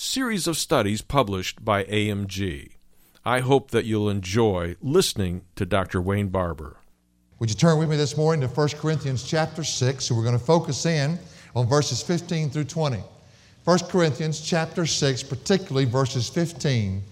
series of studies published by AMG. I hope that you'll enjoy listening to Dr. Wayne Barber. Would you turn with me this morning to 1 Corinthians chapter 6? And we're going to focus in on verses 15 through 20. 1 Corinthians chapter 6, particularly verses 15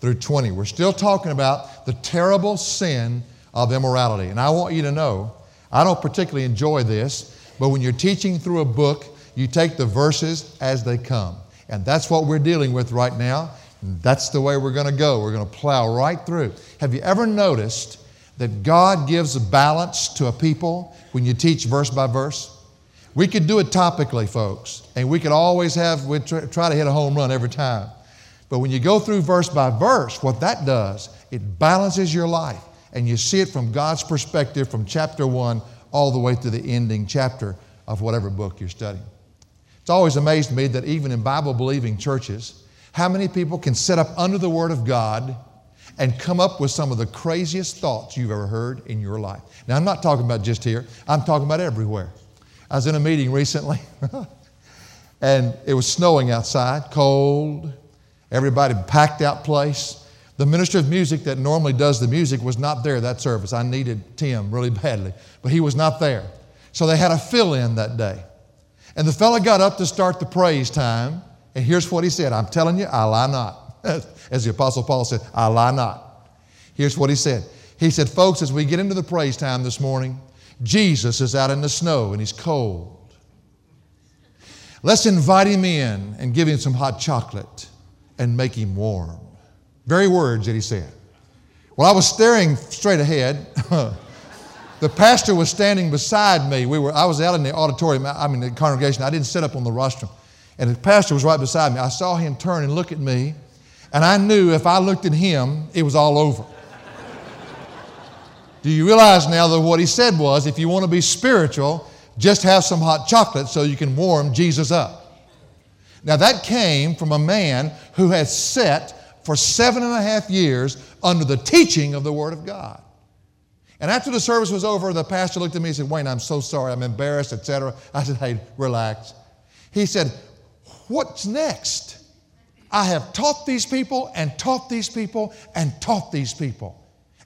through 20. We're still talking about the terrible sin of immorality. And I want you to know, I don't particularly enjoy this, but when you're teaching through a book, you take the verses as they come. And that's what we're dealing with right now. That's the way we're going to go. We're going to plow right through. Have you ever noticed that God gives a balance to a people when you teach verse by verse? We could do it topically, folks, and we could always have, we try to hit a home run every time. But when you go through verse by verse, what that does, it balances your life, and you see it from God's perspective from chapter one all the way to the ending chapter of whatever book you're studying. It's always amazed me that even in Bible believing churches, how many people can sit up under the Word of God and come up with some of the craziest thoughts you've ever heard in your life? Now, I'm not talking about just here, I'm talking about everywhere. I was in a meeting recently, and it was snowing outside, cold, everybody packed out place. The minister of music that normally does the music was not there that service. I needed Tim really badly, but he was not there. So they had a fill in that day. And the fellow got up to start the praise time. And here's what he said I'm telling you, I lie not. As the Apostle Paul said, I lie not. Here's what he said He said, Folks, as we get into the praise time this morning, Jesus is out in the snow and he's cold. Let's invite him in and give him some hot chocolate and make him warm. Very words that he said. Well, I was staring straight ahead. the pastor was standing beside me. We were, I was out in the auditorium, I mean, the congregation. I didn't sit up on the rostrum. And the pastor was right beside me. I saw him turn and look at me, and I knew if I looked at him, it was all over. Do you realize now that what he said was if you want to be spiritual, just have some hot chocolate so you can warm Jesus up? Now, that came from a man who has sat for seven and a half years under the teaching of the Word of God. And after the service was over, the pastor looked at me and said, Wayne, I'm so sorry, I'm embarrassed, etc. I said, Hey, relax. He said, What's next? I have taught these people and taught these people and taught these people.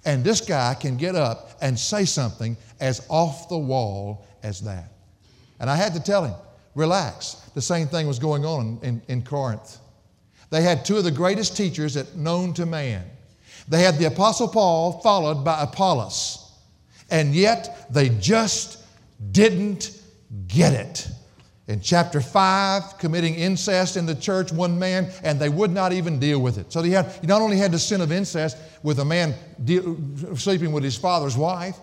And this guy can get up and say something as off the wall as that. And I had to tell him, relax. The same thing was going on in, in Corinth. They had two of the greatest teachers that known to man. They had the Apostle Paul followed by Apollos. And yet they just didn't get it. In chapter 5 committing incest in the church one man and they would not even deal with it. So he, had, he not only had the sin of incest with a man sleeping with his father's wife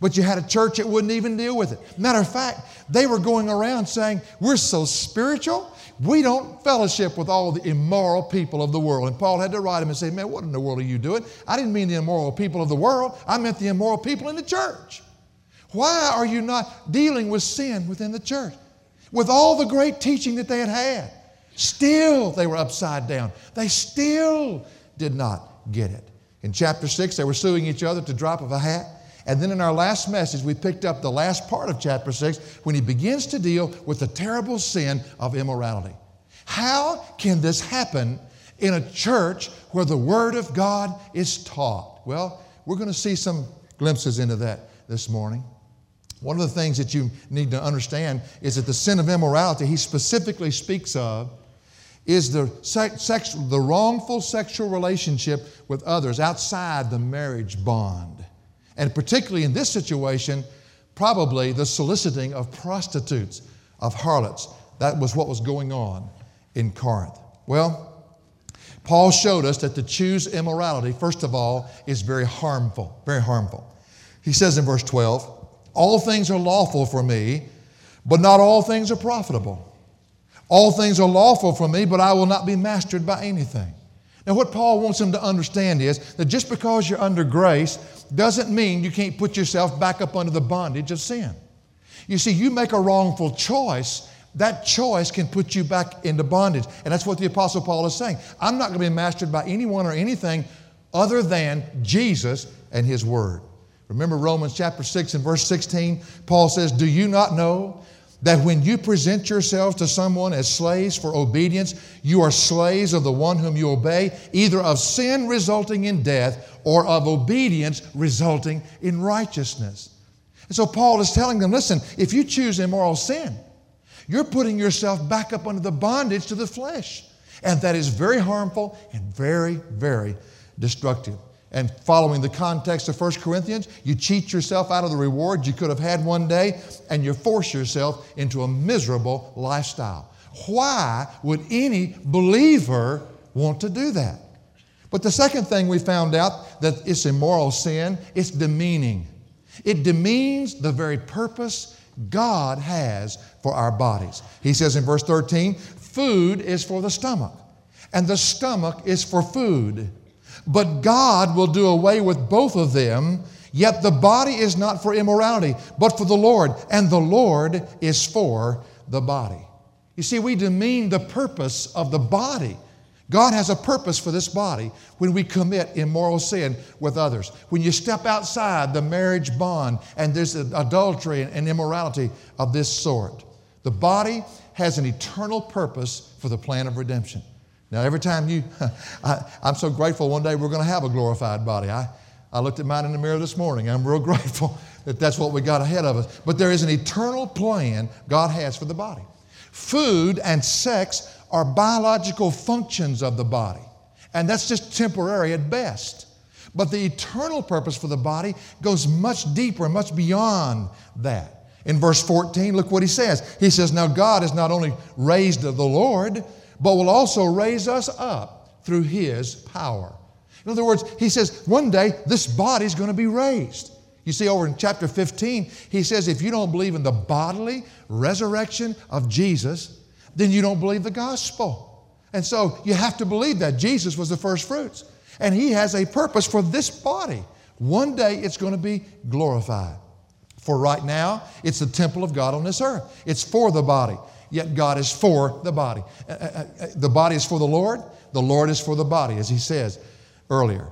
but you had a church that wouldn't even deal with it. Matter of fact they were going around saying we're so spiritual we don't fellowship with all the immoral people of the world and paul had to write him and say man what in the world are you doing i didn't mean the immoral people of the world i meant the immoral people in the church why are you not dealing with sin within the church with all the great teaching that they had had. Still, they were upside down. They still did not get it. In chapter 6, they were suing each other to drop of a hat. And then in our last message, we picked up the last part of chapter 6 when he begins to deal with the terrible sin of immorality. How can this happen in a church where the Word of God is taught? Well, we're going to see some glimpses into that this morning. One of the things that you need to understand is that the sin of immorality he specifically speaks of is the, sex, the wrongful sexual relationship with others outside the marriage bond. And particularly in this situation, probably the soliciting of prostitutes, of harlots. That was what was going on in Corinth. Well, Paul showed us that to choose immorality, first of all, is very harmful, very harmful. He says in verse 12, All things are lawful for me, but not all things are profitable. All things are lawful for me, but I will not be mastered by anything. Now, what Paul wants them to understand is that just because you're under grace doesn't mean you can't put yourself back up under the bondage of sin. You see, you make a wrongful choice, that choice can put you back into bondage. And that's what the Apostle Paul is saying. I'm not going to be mastered by anyone or anything other than Jesus and His Word. Remember Romans chapter 6 and verse 16? Paul says, Do you not know that when you present yourselves to someone as slaves for obedience, you are slaves of the one whom you obey, either of sin resulting in death or of obedience resulting in righteousness. And so Paul is telling them listen, if you choose immoral sin, you're putting yourself back up under the bondage to the flesh. And that is very harmful and very, very destructive and following the context of 1 Corinthians, you cheat yourself out of the reward you could have had one day and you force yourself into a miserable lifestyle. Why would any believer want to do that? But the second thing we found out that it's immoral sin, it's demeaning. It demeans the very purpose God has for our bodies. He says in verse 13, food is for the stomach, and the stomach is for food. But God will do away with both of them. Yet the body is not for immorality, but for the Lord, and the Lord is for the body. You see, we demean the purpose of the body. God has a purpose for this body when we commit immoral sin with others. When you step outside the marriage bond and there's adultery and immorality of this sort, the body has an eternal purpose for the plan of redemption. Now, every time you, I, am so grateful one day we're going to have a glorified body. I, I looked at mine in the mirror this morning. I'm real grateful that that's what we got ahead of us. But there is an eternal plan God has for the body. Food and sex are biological functions of the body, and that's just temporary at best. But the eternal purpose for the body goes much deeper and much beyond that. In verse 14, look what he says. He says, Now God has not only raised the Lord, but will also raise us up through His power. In other words, He says, one day this body's going to be raised. You see, over in chapter 15, He says, if you don't believe in the bodily resurrection of Jesus, then you don't believe the gospel. And so you have to believe that Jesus was the first fruits. And He has a purpose for this body. One day it's going to be glorified. For right now, it's the temple of God on this earth. It's for the body yet God is for the body. Uh, uh, uh, the body is for the Lord, the Lord is for the body, as he says earlier.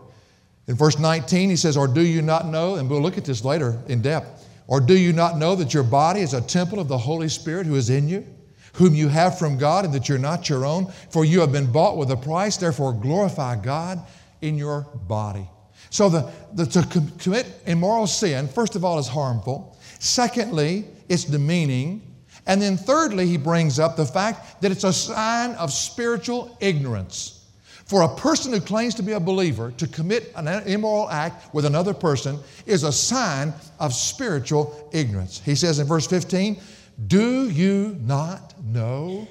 In verse 19, he says, Or do you not know, and we'll look at this later in depth, or do you not know that your body is a temple of the Holy Spirit who is in you, whom you have from God, and that you're not your own? For you have been bought with a price, therefore glorify God in your body. So the, the, to commit immoral sin, first of all, is harmful. Secondly, it's demeaning. And then, thirdly, he brings up the fact that it's a sign of spiritual ignorance. For a person who claims to be a believer to commit an immoral act with another person is a sign of spiritual ignorance. He says in verse 15, Do you not know?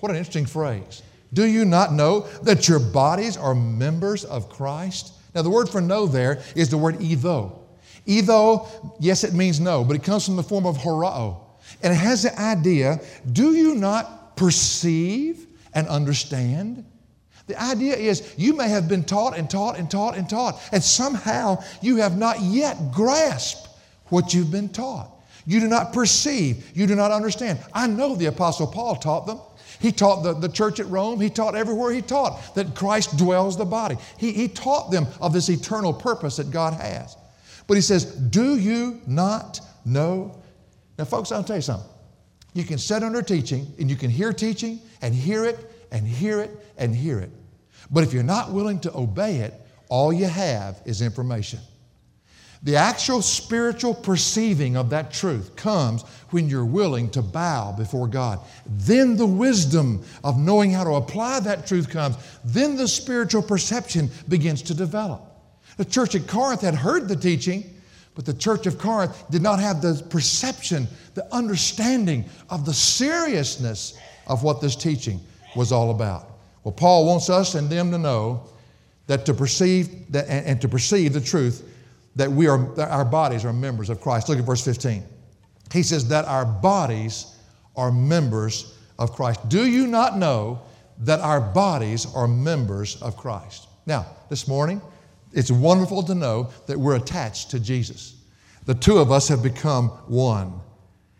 What an interesting phrase. Do you not know that your bodies are members of Christ? Now, the word for know there is the word evo. Evo, yes, it means no, but it comes from the form of horao. And it has the idea do you not perceive and understand? The idea is you may have been taught and taught and taught and taught, and somehow you have not yet grasped what you've been taught. You do not perceive, you do not understand. I know the Apostle Paul taught them. He taught the, the church at Rome, he taught everywhere he taught that Christ dwells the body. He, he taught them of this eternal purpose that God has. But he says, Do you not know now, folks, I'll tell you something. You can sit under teaching and you can hear teaching and hear it and hear it and hear it. But if you're not willing to obey it, all you have is information. The actual spiritual perceiving of that truth comes when you're willing to bow before God. Then the wisdom of knowing how to apply that truth comes. Then the spiritual perception begins to develop. The church at Corinth had heard the teaching, but the church of Corinth did not have the perception, the understanding of the seriousness of what this teaching was all about. Well, Paul wants us and them to know that to perceive that, and, and to perceive the truth that we are that our bodies are members of Christ. Look at verse 15. He says that our bodies are members of Christ. Do you not know that our bodies are members of Christ? Now, this morning, it's wonderful to know that we're attached to Jesus. The two of us have become one.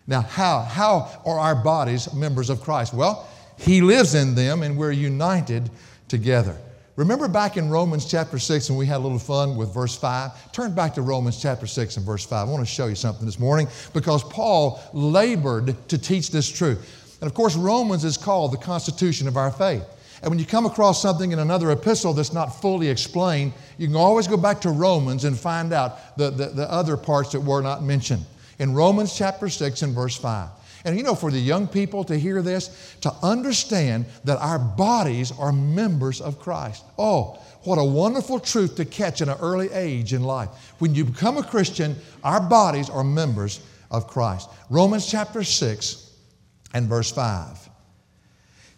Now, how, how are our bodies members of Christ? Well, He lives in them and we're united together. Remember back in Romans chapter 6 when we had a little fun with verse 5? Turn back to Romans chapter 6 and verse 5. I want to show you something this morning because Paul labored to teach this truth. And of course, Romans is called the constitution of our faith. And when you come across something in another epistle that's not fully explained, you can always go back to Romans and find out the, the, the other parts that were not mentioned. In Romans chapter 6 and verse 5. And you know, for the young people to hear this, to understand that our bodies are members of Christ. Oh, what a wonderful truth to catch in an early age in life. When you become a Christian, our bodies are members of Christ. Romans chapter 6 and verse 5.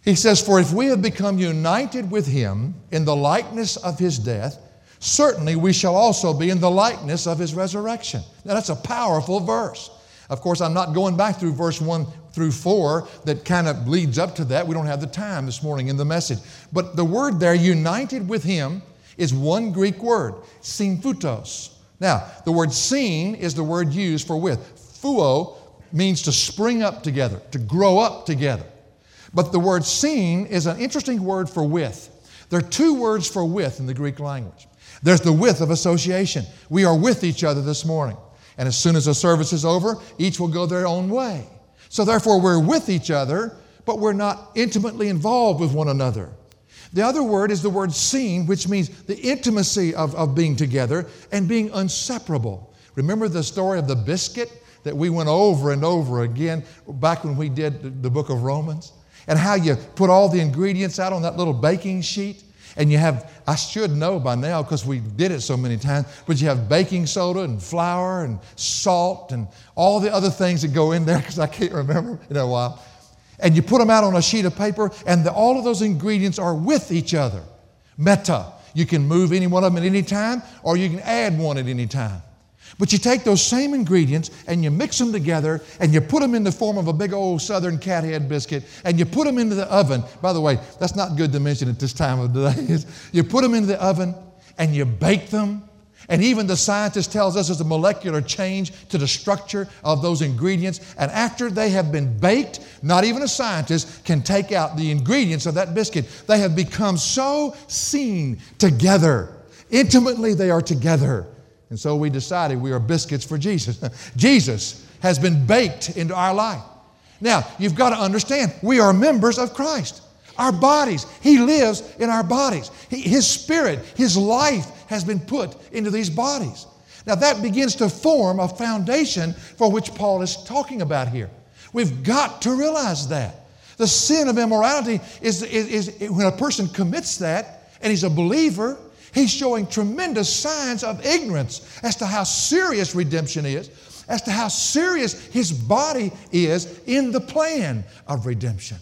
He says, For if we have become united with him in the likeness of his death, certainly we shall also be in the likeness of his resurrection. Now, that's a powerful verse. Of course, I'm not going back through verse 1 through 4 that kind of leads up to that. We don't have the time this morning in the message. But the word there, united with him, is one Greek word, symphutos. Now, the word seen is the word used for with. Phuo means to spring up together, to grow up together. But the word seen is an interesting word for with. There are two words for with in the Greek language. There's the with of association. We are with each other this morning. And as soon as the service is over, each will go their own way. So therefore, we're with each other, but we're not intimately involved with one another. The other word is the word seen, which means the intimacy of, of being together and being inseparable. Remember the story of the biscuit that we went over and over again back when we did the book of Romans? And how you put all the ingredients out on that little baking sheet and you have, I should know by now because we did it so many times, but you have baking soda and flour and salt and all the other things that go in there because I can't remember in a while. And you put them out on a sheet of paper, and the, all of those ingredients are with each other. Meta. You can move any one of them at any time, or you can add one at any time. But you take those same ingredients and you mix them together and you put them in the form of a big old southern cathead biscuit and you put them into the oven. By the way, that's not good to mention at this time of the day. you put them into the oven and you bake them. And even the scientist tells us there's a molecular change to the structure of those ingredients. And after they have been baked, not even a scientist can take out the ingredients of that biscuit. They have become so seen together. Intimately, they are together. And so we decided we are biscuits for Jesus. Jesus has been baked into our life. Now, you've got to understand, we are members of Christ. Our bodies, He lives in our bodies. He, his spirit, His life has been put into these bodies. Now, that begins to form a foundation for which Paul is talking about here. We've got to realize that. The sin of immorality is, is, is when a person commits that and he's a believer, He's showing tremendous signs of ignorance as to how serious redemption is, as to how serious his body is in the plan of redemption.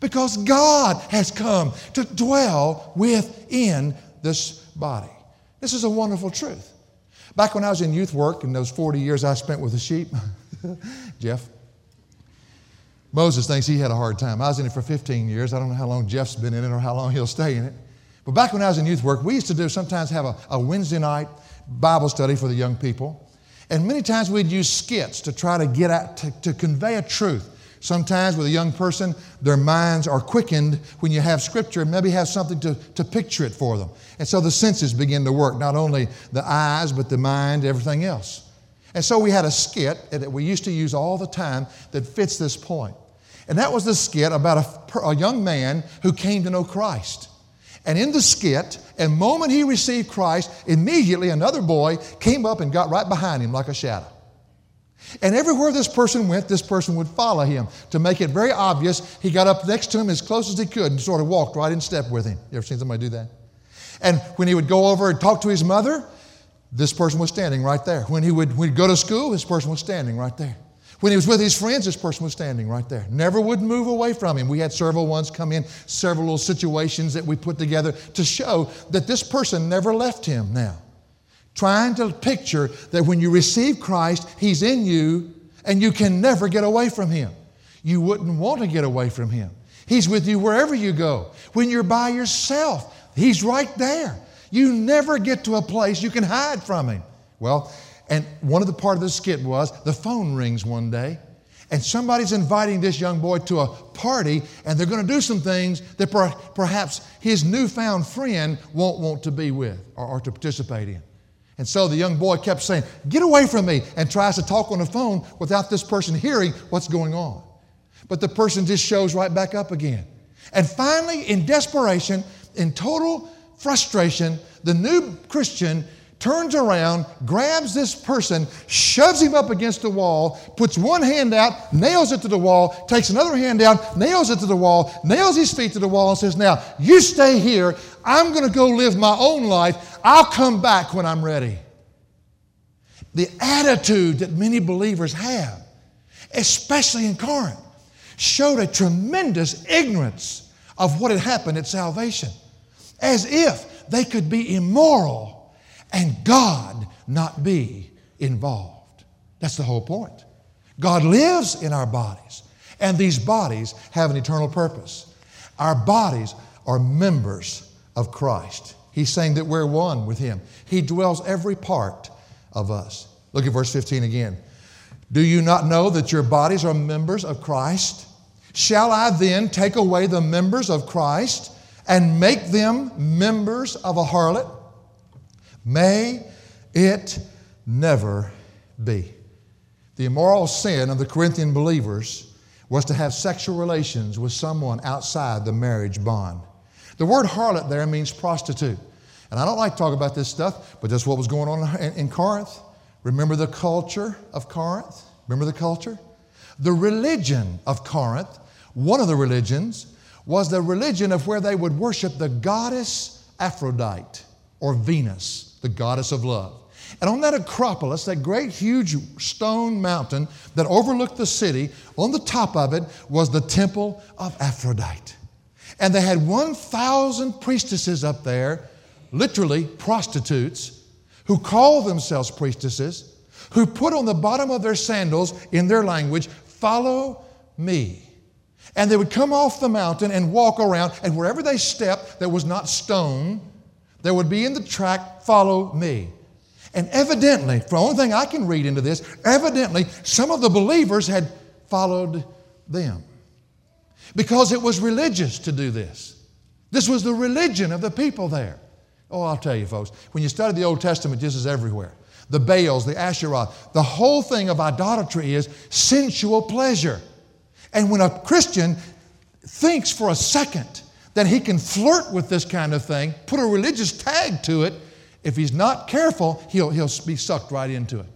Because God has come to dwell within this body. This is a wonderful truth. Back when I was in youth work, in those 40 years I spent with the sheep, Jeff, Moses thinks he had a hard time. I was in it for 15 years. I don't know how long Jeff's been in it or how long he'll stay in it. But back when I was in youth work, we used to do sometimes have a, a Wednesday night Bible study for the young people. And many times we'd use skits to try to get out, to, to convey a truth. Sometimes with a young person, their minds are quickened when you have scripture and maybe have something to, to picture it for them. And so the senses begin to work, not only the eyes, but the mind, everything else. And so we had a skit that we used to use all the time that fits this point. And that was the skit about a, a young man who came to know Christ. And in the skit, and the moment he received Christ, immediately another boy came up and got right behind him like a shadow. And everywhere this person went, this person would follow him. To make it very obvious, he got up next to him as close as he could and sort of walked right in step with him. You ever seen somebody do that? And when he would go over and talk to his mother, this person was standing right there. When he would when he'd go to school, this person was standing right there. When he was with his friends, this person was standing right there. Never would move away from him. We had several ones come in, several little situations that we put together to show that this person never left him now. Trying to picture that when you receive Christ, he's in you and you can never get away from him. You wouldn't want to get away from him. He's with you wherever you go. When you're by yourself, he's right there. You never get to a place you can hide from him. Well, and one of the part of the skit was the phone rings one day, and somebody's inviting this young boy to a party, and they're going to do some things that per- perhaps his newfound friend won't want to be with or, or to participate in. And so the young boy kept saying, Get away from me, and tries to talk on the phone without this person hearing what's going on. But the person just shows right back up again. And finally, in desperation, in total frustration, the new Christian turns around, grabs this person, shoves him up against the wall, puts one hand out, nails it to the wall, takes another hand out, nails it to the wall, nails his feet to the wall, and says, Now, you stay here. I'm going to go live my own life. I'll come back when I'm ready. The attitude that many believers have, especially in Corinth, showed a tremendous ignorance of what had happened at salvation, as if they could be immoral and God not be involved. That's the whole point. God lives in our bodies, and these bodies have an eternal purpose. Our bodies are members of Christ. He's saying that we're one with Him. He dwells every part of us. Look at verse 15 again. Do you not know that your bodies are members of Christ? Shall I then take away the members of Christ and make them members of a harlot? May it never be. The immoral sin of the Corinthian believers was to have sexual relations with someone outside the marriage bond. The word harlot there means prostitute. And I don't like to talk about this stuff, but that's what was going on in, in Corinth. Remember the culture of Corinth? Remember the culture? The religion of Corinth, one of the religions, was the religion of where they would worship the goddess Aphrodite or Venus the goddess of love. And on that Acropolis, that great huge stone mountain that overlooked the city, on the top of it was the temple of Aphrodite. And they had 1,000 priestesses up there, literally prostitutes, who called themselves priestesses, who put on the bottom of their sandals, in their language, follow me. And they would come off the mountain and walk around, and wherever they stepped, there was not stone, there would be in the track, follow me. And evidently, for the only thing I can read into this, evidently some of the believers had followed them. Because it was religious to do this. This was the religion of the people there. Oh, I'll tell you, folks, when you study the Old Testament, this is everywhere. The Baals, the Asherah, the whole thing of idolatry is sensual pleasure. And when a Christian thinks for a second that he can flirt with this kind of thing, put a religious tag to it. If he's not careful, he'll, he'll be sucked right into it.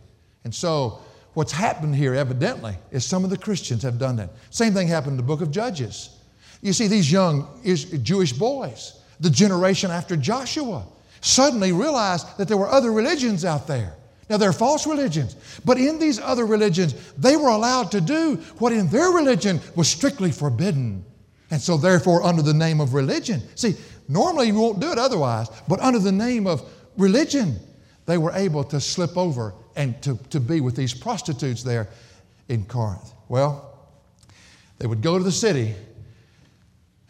And so, what's happened here, evidently, is some of the Christians have done that. Same thing happened in the book of Judges. You see, these young Jewish boys, the generation after Joshua, suddenly realized that there were other religions out there. Now, they're false religions, but in these other religions, they were allowed to do what in their religion was strictly forbidden. And so, therefore, under the name of religion, see, normally you won't do it otherwise, but under the name of religion, they were able to slip over and to, to be with these prostitutes there in Corinth. Well, they would go to the city,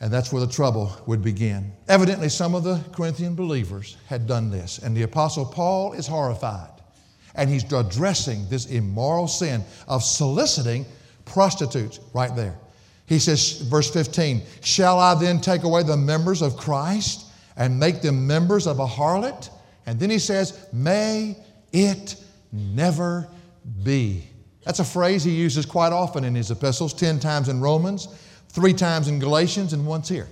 and that's where the trouble would begin. Evidently, some of the Corinthian believers had done this, and the Apostle Paul is horrified. And he's addressing this immoral sin of soliciting prostitutes right there. He says, verse 15, Shall I then take away the members of Christ and make them members of a harlot? And then he says, May it never be. That's a phrase he uses quite often in his epistles, 10 times in Romans, three times in Galatians, and once here.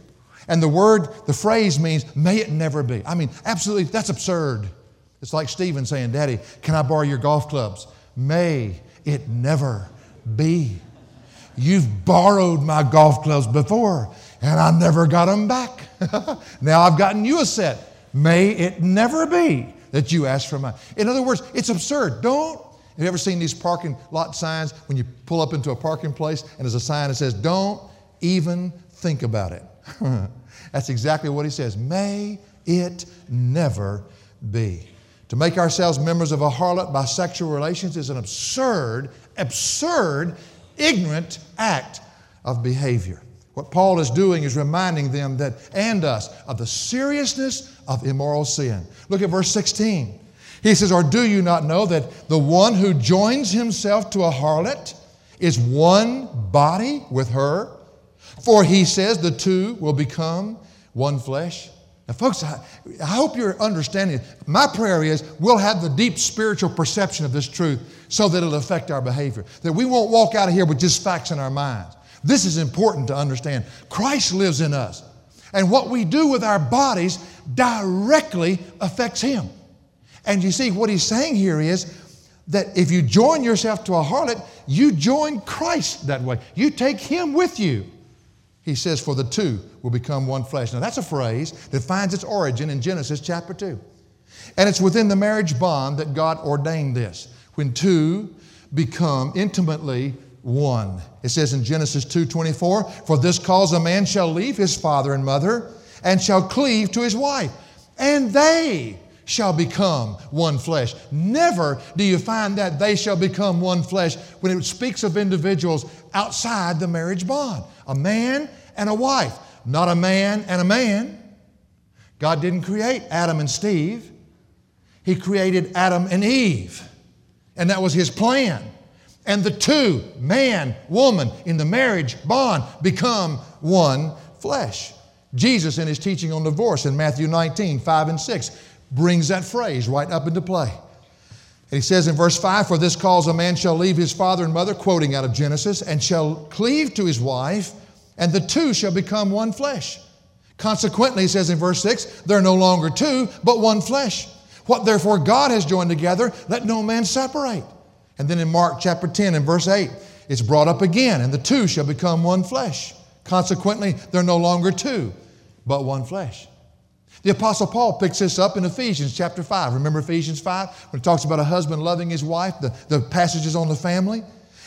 And the word, the phrase means, may it never be. I mean, absolutely, that's absurd. It's like Stephen saying, Daddy, can I borrow your golf clubs? May it never be. You've borrowed my golf clubs before, and I never got them back. now I've gotten you a set. May it never be that you ask for mine. In other words, it's absurd. Don't. Have you ever seen these parking lot signs when you pull up into a parking place and there's a sign that says, Don't even think about it? That's exactly what he says. May it never be. To make ourselves members of a harlot by sexual relations is an absurd, absurd, ignorant act of behavior. What Paul is doing is reminding them that and us of the seriousness of immoral sin. Look at verse 16. He says, Or do you not know that the one who joins himself to a harlot is one body with her? For he says the two will become one flesh. Now, folks, I, I hope you're understanding. My prayer is we'll have the deep spiritual perception of this truth so that it'll affect our behavior. That we won't walk out of here with just facts in our minds. This is important to understand. Christ lives in us. And what we do with our bodies directly affects Him. And you see, what He's saying here is that if you join yourself to a harlot, you join Christ that way. You take Him with you. He says, For the two will become one flesh. Now, that's a phrase that finds its origin in Genesis chapter 2. And it's within the marriage bond that God ordained this. When two become intimately one. It says in Genesis 2:24, "For this cause a man shall leave his father and mother and shall cleave to his wife, and they shall become one flesh." Never do you find that they shall become one flesh when it speaks of individuals outside the marriage bond. A man and a wife, not a man and a man. God didn't create Adam and Steve. He created Adam and Eve. And that was his plan. And the two, man, woman, in the marriage bond, become one flesh. Jesus, in his teaching on divorce in Matthew 19, 5 and 6, brings that phrase right up into play. And he says in verse 5 For this cause a man shall leave his father and mother, quoting out of Genesis, and shall cleave to his wife, and the two shall become one flesh. Consequently, he says in verse 6, they're no longer two, but one flesh. What therefore God has joined together, let no man separate. And then in Mark chapter 10 and verse 8, it's brought up again, and the two shall become one flesh. Consequently, they're no longer two, but one flesh. The Apostle Paul picks this up in Ephesians chapter 5. Remember Ephesians 5 when it talks about a husband loving his wife, the, the passages on the family?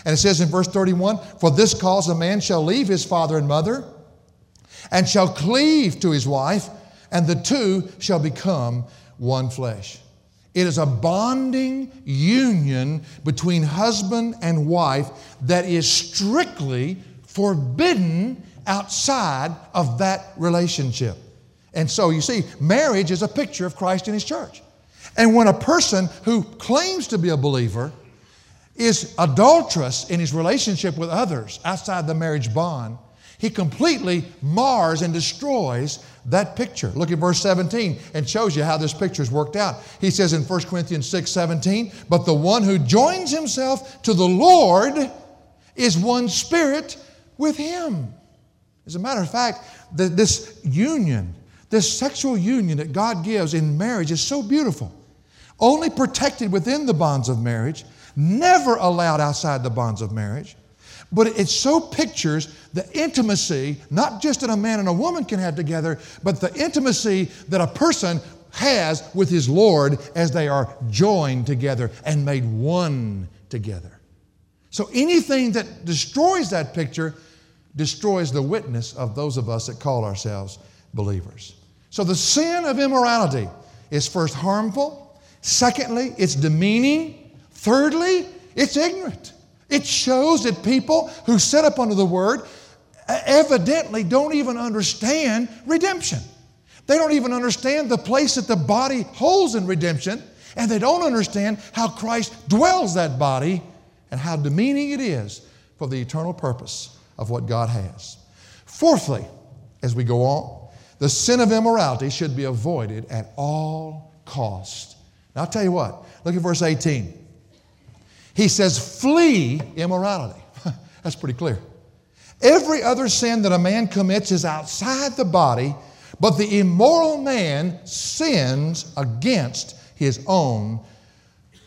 And it says in verse 31 For this cause a man shall leave his father and mother and shall cleave to his wife, and the two shall become one flesh. It is a bonding union between husband and wife that is strictly forbidden outside of that relationship. And so you see, marriage is a picture of Christ and His church. And when a person who claims to be a believer is adulterous in his relationship with others outside the marriage bond, he completely mars and destroys that picture. Look at verse 17 and shows you how this picture is worked out. He says in 1 Corinthians 6 17, but the one who joins himself to the Lord is one spirit with him. As a matter of fact, this union this sexual union that God gives in marriage is so beautiful. Only protected within the bonds of marriage, never allowed outside the bonds of marriage. But it so pictures the intimacy, not just that a man and a woman can have together, but the intimacy that a person has with his Lord as they are joined together and made one together. So anything that destroys that picture destroys the witness of those of us that call ourselves believers. So the sin of immorality is first harmful, secondly, it's demeaning, thirdly, it's ignorant. It shows that people who set up under the word evidently don't even understand redemption. They don't even understand the place that the body holds in redemption, and they don't understand how Christ dwells that body and how demeaning it is for the eternal purpose of what God has. Fourthly, as we go on, the sin of immorality should be avoided at all cost. Now, I'll tell you what, look at verse 18. He says, Flee immorality. That's pretty clear. Every other sin that a man commits is outside the body, but the immoral man sins against his own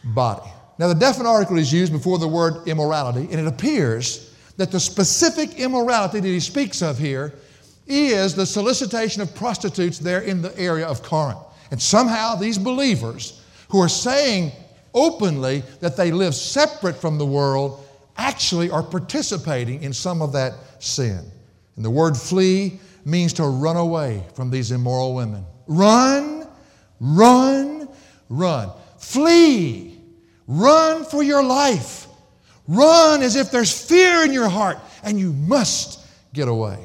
body. Now, the definite article is used before the word immorality, and it appears that the specific immorality that he speaks of here is the solicitation of prostitutes there in the area of Corinth. And somehow these believers who are saying openly that they live separate from the world actually are participating in some of that sin. And the word flee means to run away from these immoral women. Run, run, run. Flee. Run for your life. Run as if there's fear in your heart and you must get away.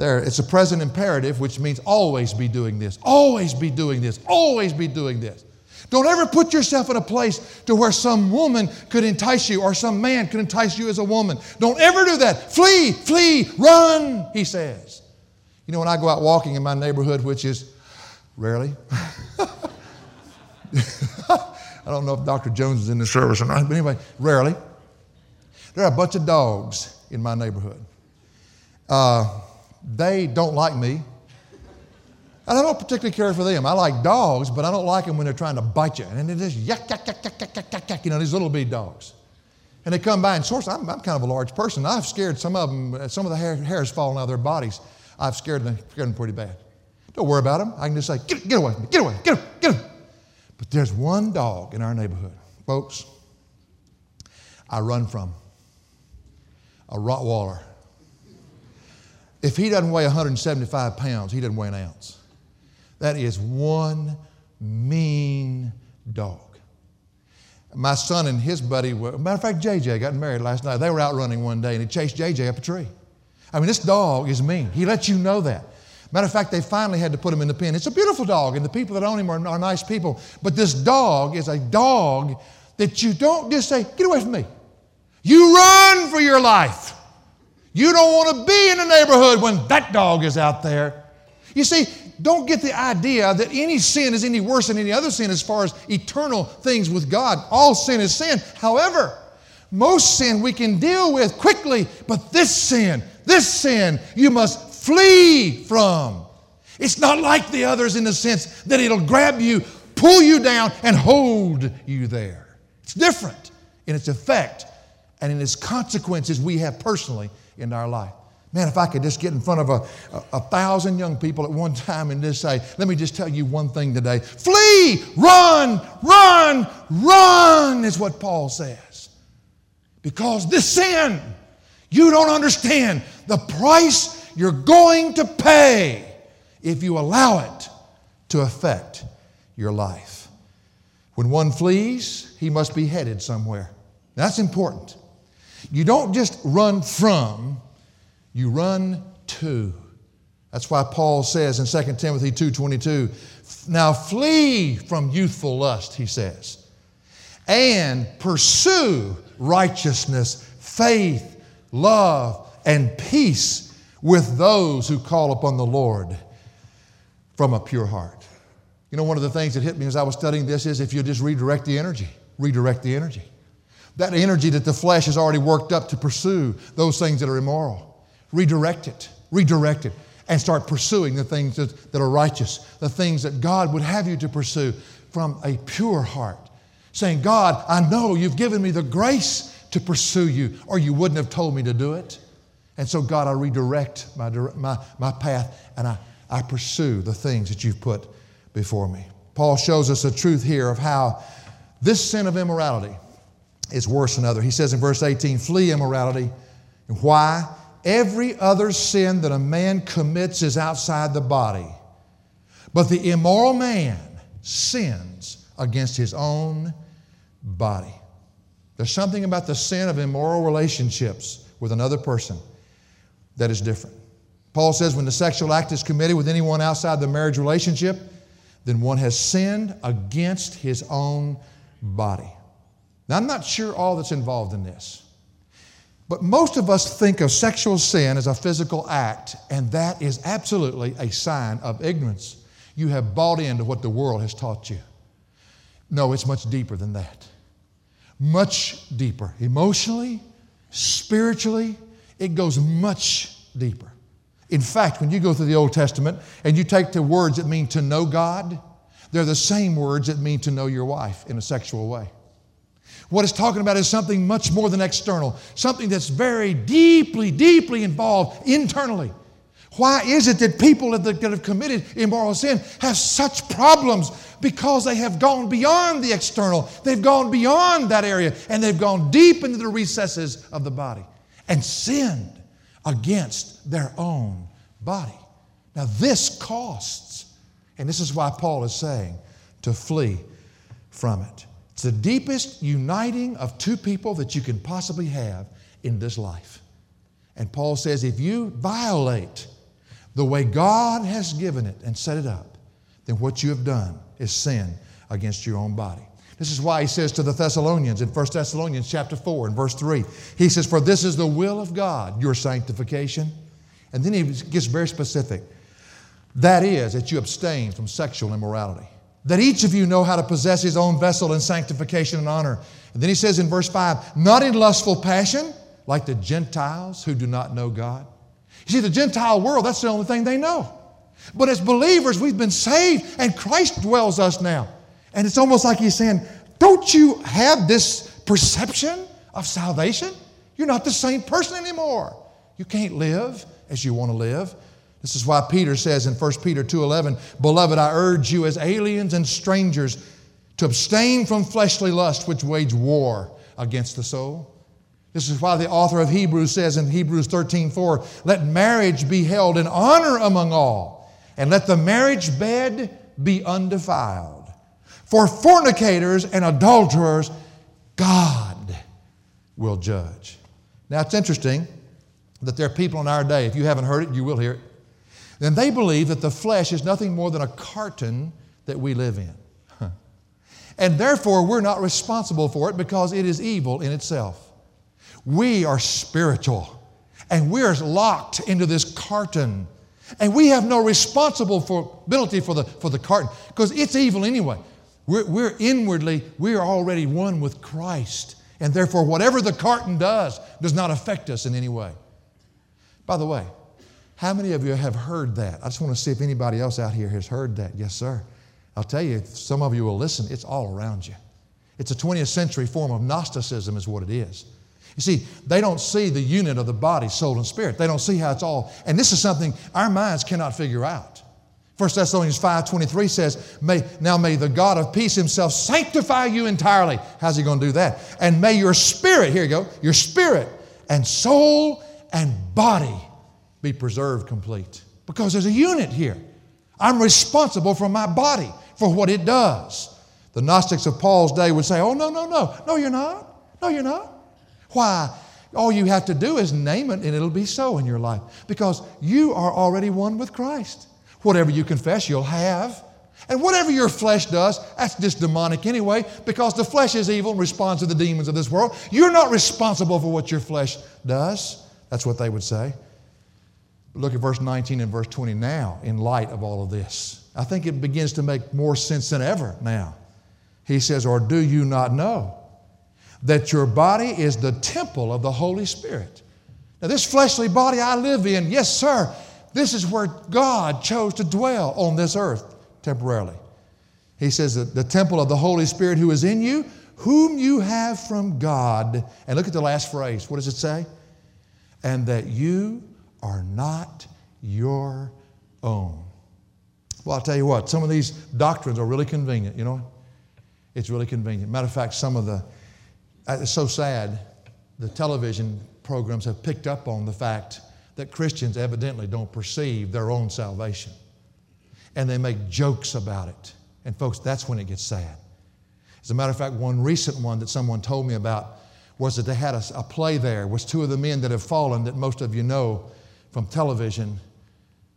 There, it's a present imperative, which means always be doing this, always be doing this, always be doing this. Don't ever put yourself in a place to where some woman could entice you or some man could entice you as a woman. Don't ever do that. Flee, flee, run, he says. You know, when I go out walking in my neighborhood, which is rarely, I don't know if Dr. Jones is in the service or not, but anyway, rarely. There are a bunch of dogs in my neighborhood. Uh, they don't like me. And I don't particularly care for them. I like dogs, but I don't like them when they're trying to bite you. And they just yak, yak, yak, yak, yak, yak, yak, yak, you know, these little bitty dogs. And they come by and source. I'm, I'm kind of a large person. I've scared some of them, uh, some of the hair, hairs falling out of their bodies. I've scared them, scared them pretty bad. Don't worry about them. I can just say, get, get away from me, get away, get, get him. But there's one dog in our neighborhood, folks, I run from a Rottweiler. If he doesn't weigh 175 pounds, he doesn't weigh an ounce. That is one mean dog. My son and his buddy, were, matter of fact, JJ got married last night. They were out running one day and he chased JJ up a tree. I mean, this dog is mean. He lets you know that. Matter of fact, they finally had to put him in the pen. It's a beautiful dog, and the people that own him are, are nice people. But this dog is a dog that you don't just say, Get away from me. You run for your life. You don't want to be in the neighborhood when that dog is out there. You see, don't get the idea that any sin is any worse than any other sin as far as eternal things with God. All sin is sin. However, most sin we can deal with quickly, but this sin, this sin, you must flee from. It's not like the others in the sense that it'll grab you, pull you down, and hold you there. It's different in its effect and in its consequences we have personally in our life. Man, if I could just get in front of a, a, a, thousand young people at one time and just say, let me just tell you one thing today flee, run, run, run, is what Paul says. Because this sin, you don't understand the price you're going to pay if you allow it to affect your life. When one flees, he must be headed somewhere. That's important. You don't just run from, you run to. That's why Paul says in 2 Timothy 2:22, "Now flee from youthful lust," he says, "and pursue righteousness, faith, love, and peace with those who call upon the Lord from a pure heart." You know, one of the things that hit me as I was studying this is if you just redirect the energy, redirect the energy. That energy that the flesh has already worked up to pursue those things that are immoral. Redirect it, redirect it, and start pursuing the things that, that are righteous, the things that God would have you to pursue from a pure heart. Saying, God, I know you've given me the grace to pursue you, or you wouldn't have told me to do it. And so, God, I redirect my, my, my path and I, I pursue the things that you've put before me. Paul shows us the truth here of how this sin of immorality is worse than other. He says in verse 18, flee immorality. Why? Every other sin that a man commits is outside the body. But the immoral man sins against his own body. There's something about the sin of immoral relationships with another person that is different. Paul says when the sexual act is committed with anyone outside the marriage relationship, then one has sinned against his own body. Now, I'm not sure all that's involved in this, but most of us think of sexual sin as a physical act, and that is absolutely a sign of ignorance. You have bought into what the world has taught you. No, it's much deeper than that. Much deeper. Emotionally, spiritually, it goes much deeper. In fact, when you go through the Old Testament and you take the words that mean to know God, they're the same words that mean to know your wife in a sexual way. What it's talking about is something much more than external, something that's very deeply, deeply involved internally. Why is it that people that have committed immoral sin have such problems? Because they have gone beyond the external. They've gone beyond that area and they've gone deep into the recesses of the body and sinned against their own body. Now, this costs. And this is why Paul is saying to flee from it. It's the deepest uniting of two people that you can possibly have in this life. And Paul says if you violate the way God has given it and set it up, then what you have done is sin against your own body. This is why he says to the Thessalonians in 1 Thessalonians chapter 4 and verse 3, he says, For this is the will of God, your sanctification. And then he gets very specific. That is, that you abstain from sexual immorality. That each of you know how to possess his own vessel in sanctification and honor. And then he says in verse 5, not in lustful passion, like the Gentiles who do not know God you see, the Gentile world, that's the only thing they know. But as believers, we've been saved and Christ dwells us now. And it's almost like he's saying, Don't you have this perception of salvation? You're not the same person anymore. You can't live as you want to live. This is why Peter says in 1 Peter 2:11, "Beloved, I urge you as aliens and strangers to abstain from fleshly lust which wage war against the soul." This is why the author of Hebrews says in Hebrews 13:4, let marriage be held in honor among all, and let the marriage bed be undefiled. For fornicators and adulterers, God will judge. Now it's interesting that there are people in our day, if you haven't heard it, you will hear it. Then they believe that the flesh is nothing more than a carton that we live in. And therefore, we're not responsible for it because it is evil in itself. We are spiritual and we're locked into this carton. And we have no responsibility for the, for the carton because it's evil anyway. We're, we're inwardly, we are already one with Christ. And therefore, whatever the carton does does not affect us in any way. By the way, how many of you have heard that? I just want to see if anybody else out here has heard that. Yes, sir. I'll tell you, some of you will listen, it's all around you. It's a 20th century form of Gnosticism, is what it is. You see, they don't see the unit of the body, soul, and spirit. They don't see how it's all. And this is something our minds cannot figure out. 1 Thessalonians 5.23 says, may, Now may the God of peace himself sanctify you entirely. How's he going to do that? And may your spirit, here you go, your spirit and soul and body be preserved complete. Because there's a unit here. I'm responsible for my body, for what it does. The Gnostics of Paul's day would say, Oh, no, no, no. No, you're not. No, you're not. Why? All you have to do is name it and it'll be so in your life because you are already one with Christ. Whatever you confess, you'll have. And whatever your flesh does, that's just demonic anyway, because the flesh is evil and responds to the demons of this world. You're not responsible for what your flesh does. That's what they would say. Look at verse 19 and verse 20 now, in light of all of this. I think it begins to make more sense than ever now. He says, Or do you not know that your body is the temple of the Holy Spirit. Now, this fleshly body I live in, yes, sir, this is where God chose to dwell on this earth temporarily. He says the temple of the Holy Spirit who is in you, whom you have from God. And look at the last phrase. What does it say? And that you are not your own. Well, I'll tell you what, some of these doctrines are really convenient, you know? It's really convenient. Matter of fact, some of the uh, it's so sad. The television programs have picked up on the fact that Christians evidently don't perceive their own salvation. And they make jokes about it. And, folks, that's when it gets sad. As a matter of fact, one recent one that someone told me about was that they had a, a play there, was two of the men that have fallen that most of you know from television.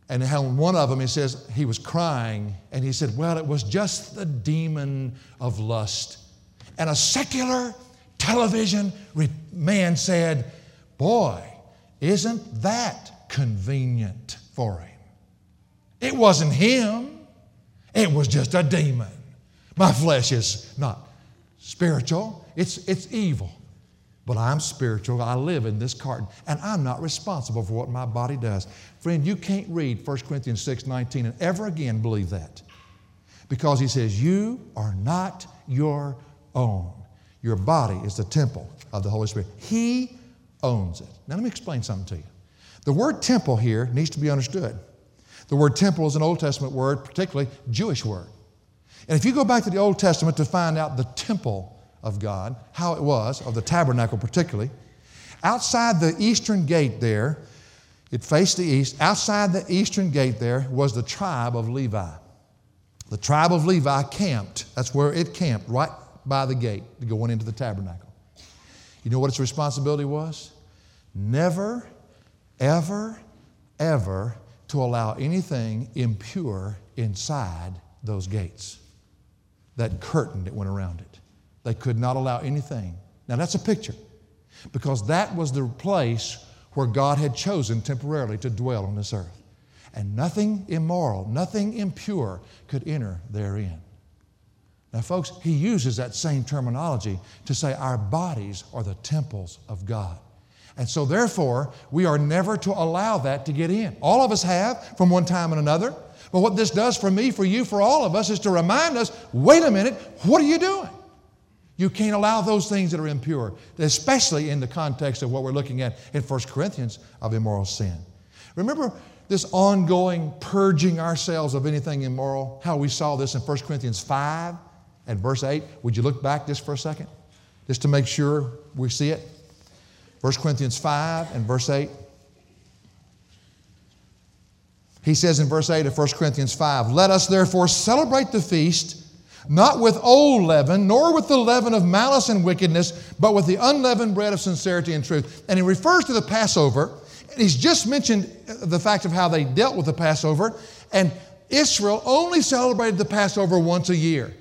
And one of them, he says, he was crying, and he said, Well, it was just the demon of lust. And a secular television man said, Boy, isn't that convenient for him? It wasn't him, it was just a demon. My flesh is not spiritual, it's, it's evil. But I'm spiritual. I live in this carton, and I'm not responsible for what my body does. Friend, you can't read 1 Corinthians 6 19 and ever again believe that. Because he says, You are not your own. Your body is the temple of the Holy Spirit. He owns it. Now, let me explain something to you. The word temple here needs to be understood. The word temple is an Old Testament word, particularly Jewish word. And if you go back to the Old Testament to find out the temple of God, how it was, of the tabernacle particularly, outside the eastern gate there, it faced the east, outside the eastern gate there was the tribe of Levi. The tribe of Levi camped. That's where it camped, right by the gate to go into the tabernacle. You know what its responsibility was? Never, ever, ever to allow anything impure inside those gates. That curtain that went around it. They could not allow anything. Now that's a picture because that was the place where God had chosen temporarily to dwell on this earth. And nothing immoral, nothing impure could enter therein. Now, folks, he uses that same terminology to say our bodies are the temples of God. And so, therefore, we are never to allow that to get in. All of us have from one time and another. But what this does for me, for you, for all of us is to remind us wait a minute, what are you doing? You can't allow those things that are impure, especially in the context of what we're looking at in 1 Corinthians of immoral sin. Remember this ongoing purging ourselves of anything immoral, how we saw this in 1 Corinthians 5 and verse 8. Would you look back just for a second? Just to make sure we see it. 1 Corinthians 5 and verse 8. He says in verse 8 of 1 Corinthians 5, Let us therefore celebrate the feast, not with old leaven, nor with the leaven of malice and wickedness, but with the unleavened bread of sincerity and truth. And he refers to the Passover, and he's just mentioned uh, the fact of how they dealt with the Passover, and Israel only celebrated the Passover once a year.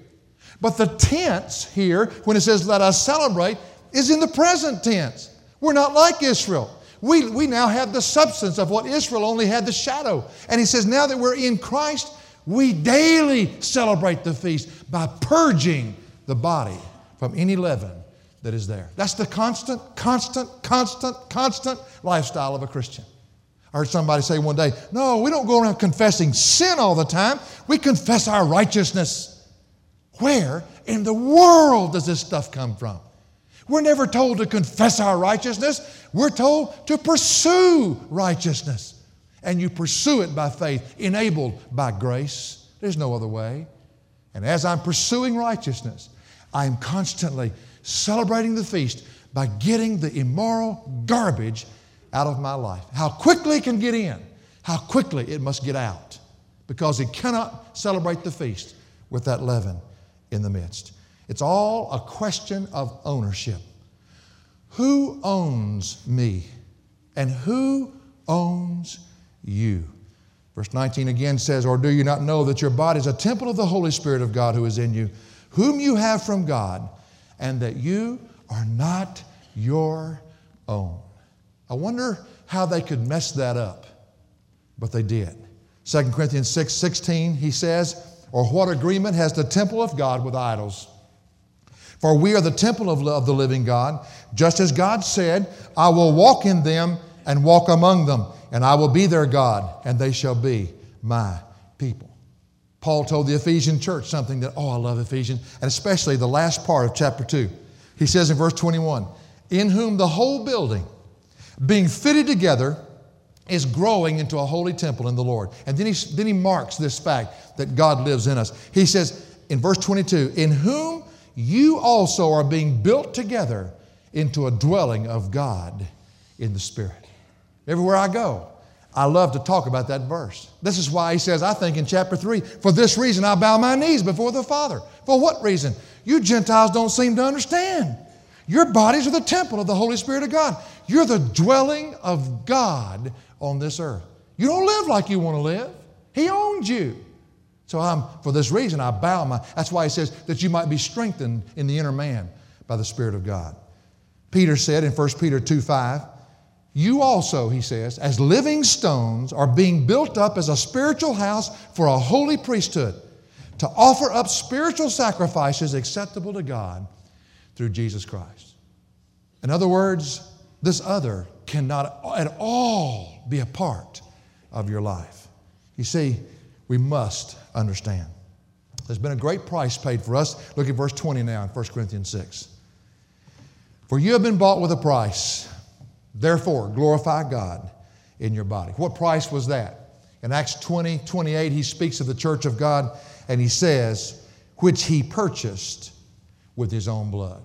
But the tense here, when it says let us celebrate, is in the present tense. We're not like Israel. We, we now have the substance of what Israel only had the shadow. And he says, now that we're in Christ, we daily celebrate the feast by purging the body from any leaven that is there. That's the constant, constant, constant, constant lifestyle of a Christian. I heard somebody say one day, No, we don't go around confessing sin all the time. We confess our righteousness. Where in the world does this stuff come from? We're never told to confess our righteousness. We're told to pursue righteousness. And you pursue it by faith, enabled by grace. There's no other way. And as I'm pursuing righteousness, I'm constantly celebrating the feast by getting the immoral garbage out of my life. How quickly it can get in, how quickly it must get out, because it cannot celebrate the feast with that leaven in the midst. It's all a question of ownership. Who owns me? And who owns you? Verse 19 again says, Or do you not know that your body is a temple of the Holy Spirit of God who is in you, whom you have from God, and that you are not your own? I wonder how they could mess that up, but they did. 2 Corinthians 6 16, he says, or what agreement has the temple of God with idols? For we are the temple of, of the living God, just as God said, I will walk in them and walk among them, and I will be their God, and they shall be my people. Paul told the Ephesian church something that, oh, I love Ephesians, and especially the last part of chapter 2. He says in verse 21 In whom the whole building, being fitted together, is growing into a holy temple in the Lord. And then he, then he marks this fact that God lives in us. He says in verse 22 In whom you also are being built together into a dwelling of God in the Spirit. Everywhere I go, I love to talk about that verse. This is why he says, I think in chapter 3, for this reason I bow my knees before the Father. For what reason? You Gentiles don't seem to understand. Your bodies are the temple of the Holy Spirit of God. You're the dwelling of God on this earth. You don't live like you want to live. He owns you. So I'm, for this reason, I bow my. That's why he says that you might be strengthened in the inner man by the Spirit of God. Peter said in 1 Peter 2 5, you also, he says, as living stones are being built up as a spiritual house for a holy priesthood to offer up spiritual sacrifices acceptable to God through Jesus Christ. In other words, this other cannot at all be a part of your life. You see, we must understand. There's been a great price paid for us. Look at verse 20 now in 1 Corinthians 6. For you have been bought with a price. Therefore, glorify God in your body. What price was that? In Acts 20, 28, he speaks of the church of God and he says, which he purchased with his own blood.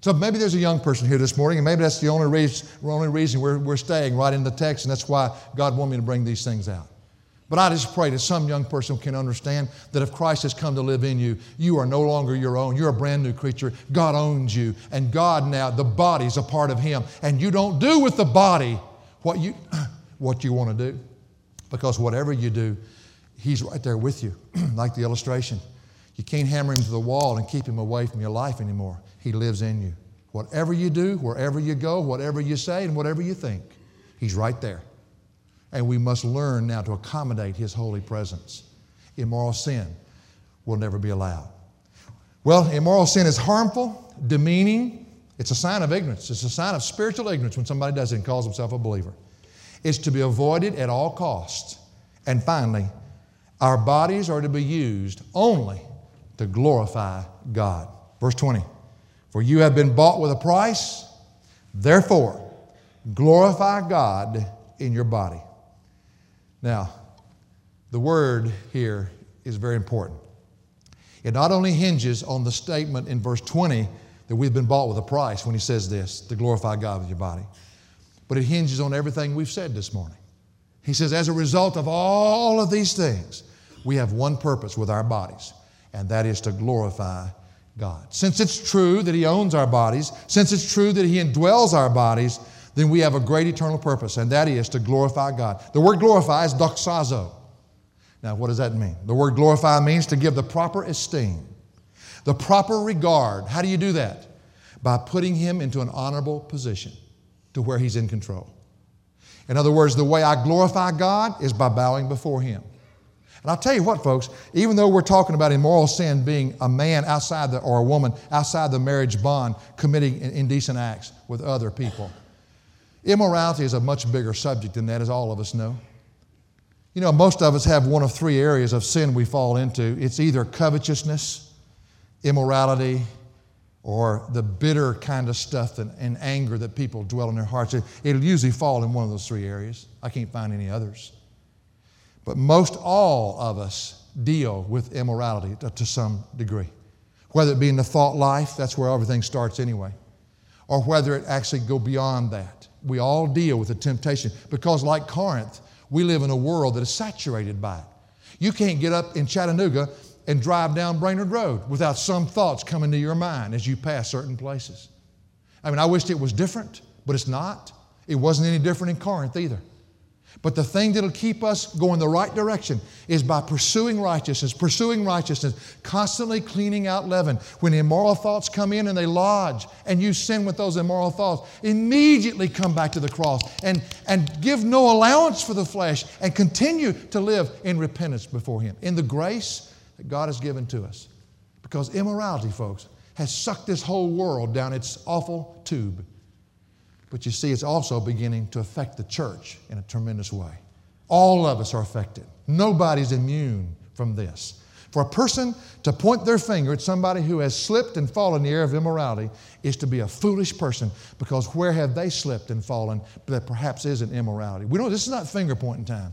So maybe there's a young person here this morning, and maybe that's the only reason, only reason we're, we're staying right in the text, and that's why God wanted me to bring these things out. But I just pray that some young person can understand that if Christ has come to live in you, you are no longer your own. You're a brand new creature. God owns you. And God now, the body's a part of Him. And you don't do with the body what you, what you want to do. Because whatever you do, He's right there with you, like the illustration. You can't hammer Him to the wall and keep Him away from your life anymore. He lives in you. Whatever you do, wherever you go, whatever you say, and whatever you think, He's right there. And we must learn now to accommodate His holy presence. Immoral sin will never be allowed. Well, immoral sin is harmful, demeaning. It's a sign of ignorance. It's a sign of spiritual ignorance when somebody does it and calls himself a believer. It's to be avoided at all costs. And finally, our bodies are to be used only to glorify God. Verse 20 For you have been bought with a price, therefore, glorify God in your body. Now, the word here is very important. It not only hinges on the statement in verse 20 that we've been bought with a price when he says this, to glorify God with your body, but it hinges on everything we've said this morning. He says, as a result of all of these things, we have one purpose with our bodies, and that is to glorify God. Since it's true that He owns our bodies, since it's true that He indwells our bodies, then we have a great eternal purpose, and that is to glorify God. The word glorify is doxazo. Now, what does that mean? The word glorify means to give the proper esteem, the proper regard. How do you do that? By putting him into an honorable position to where he's in control. In other words, the way I glorify God is by bowing before him. And I'll tell you what, folks, even though we're talking about immoral sin being a man outside the, or a woman outside the marriage bond committing indecent acts with other people, Immorality is a much bigger subject than that, as all of us know. You know, most of us have one of three areas of sin we fall into it's either covetousness, immorality, or the bitter kind of stuff and, and anger that people dwell in their hearts. It, it'll usually fall in one of those three areas. I can't find any others. But most all of us deal with immorality to, to some degree. Whether it be in the thought life, that's where everything starts anyway, or whether it actually go beyond that we all deal with the temptation because, like Corinth, we live in a world that is saturated by it. You can't get up in Chattanooga and drive down Brainerd Road without some thoughts coming to your mind as you pass certain places. I mean, I wished it was different, but it's not. It wasn't any different in Corinth either. But the thing that'll keep us going the right direction is by pursuing righteousness, pursuing righteousness, constantly cleaning out leaven. When immoral thoughts come in and they lodge, and you sin with those immoral thoughts, immediately come back to the cross and, and give no allowance for the flesh and continue to live in repentance before Him, in the grace that God has given to us. Because immorality, folks, has sucked this whole world down its awful tube. But you see, it's also beginning to affect the church in a tremendous way. All of us are affected. Nobody's immune from this. For a person to point their finger at somebody who has slipped and fallen in the area of immorality is to be a foolish person because where have they slipped and fallen that perhaps isn't immorality? We don't, this is not finger pointing time.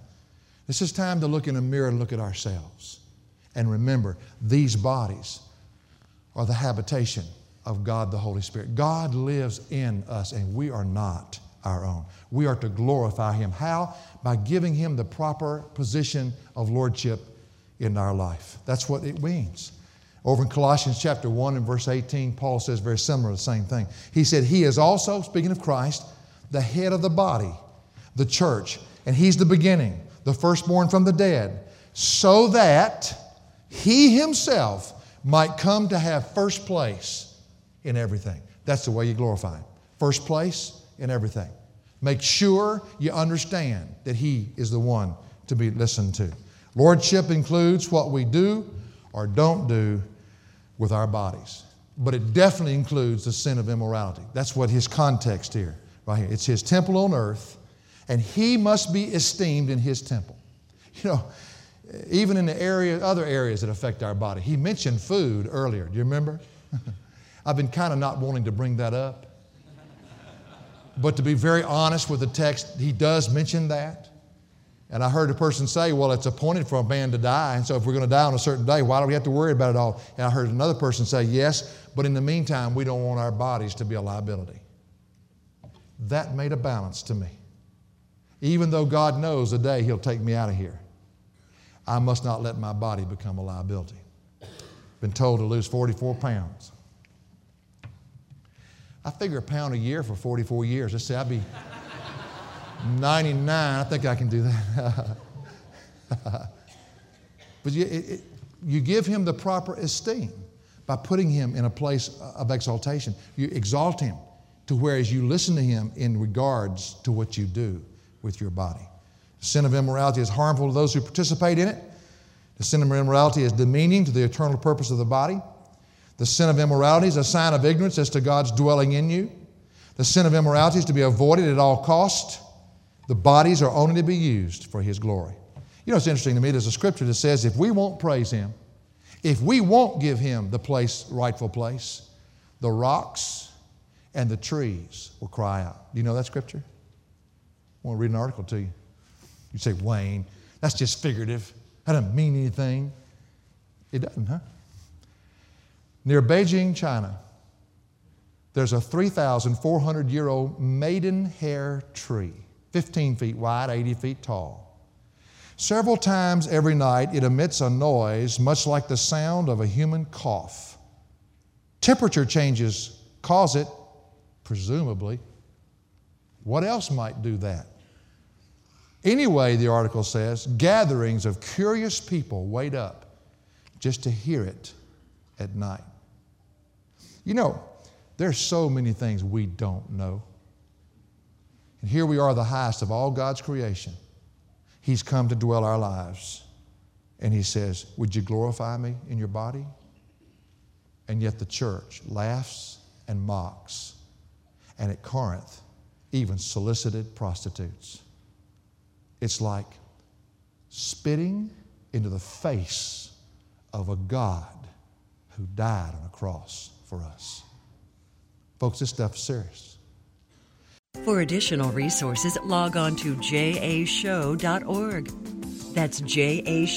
This is time to look in a mirror and look at ourselves. And remember, these bodies are the habitation of God the Holy Spirit. God lives in us, and we are not our own. We are to glorify Him. How? By giving Him the proper position of lordship in our life. That's what it means. Over in Colossians chapter 1 and verse 18, Paul says very similar, the same thing. He said, He is also, speaking of Christ, the head of the body, the church, and He's the beginning, the firstborn from the dead, so that He Himself might come to have first place in everything. That's the way you glorify Him. First place in everything. Make sure you understand that He is the one to be listened to. Lordship includes what we do or don't do with our bodies. but it definitely includes the sin of immorality. That's what his context here, right here. It's his temple on earth, and he must be esteemed in his temple. You know, even in the area, other areas that affect our body. He mentioned food earlier. Do you remember? I've been kind of not wanting to bring that up. But to be very honest with the text, he does mention that. And I heard a person say, well, it's appointed for a man to die. And so if we're going to die on a certain day, why do we have to worry about it all? And I heard another person say, yes, but in the meantime, we don't want our bodies to be a liability. That made a balance to me. Even though God knows the day He'll take me out of here, I must not let my body become a liability. Been told to lose 44 pounds. I figure a pound a year for 44 years. Let's say I'd be 99. I think I can do that. but you, it, it, you give him the proper esteem by putting him in a place of exaltation. You exalt him to whereas you listen to him in regards to what you do with your body. The sin of immorality is harmful to those who participate in it. The sin of immorality is demeaning to the eternal purpose of the body. The sin of immorality is a sign of ignorance as to God's dwelling in you. The sin of immorality is to be avoided at all cost. The bodies are only to be used for His glory. You know, it's interesting to me, there's a scripture that says if we won't praise Him, if we won't give Him the place, rightful place, the rocks and the trees will cry out. Do you know that scripture? I want to read an article to you. You say, Wayne, that's just figurative. That doesn't mean anything. It doesn't, huh? Near Beijing, China, there's a 3,400 year old maidenhair tree, 15 feet wide, 80 feet tall. Several times every night, it emits a noise much like the sound of a human cough. Temperature changes cause it, presumably. What else might do that? Anyway, the article says, gatherings of curious people wait up just to hear it at night. You know, there's so many things we don't know. And here we are, the highest of all God's creation. He's come to dwell our lives. And He says, Would you glorify me in your body? And yet the church laughs and mocks. And at Corinth, even solicited prostitutes. It's like spitting into the face of a God who died on a cross for us. Folks, this stuff's serious. For additional resources, log on to jashow.org. That's jashow.org.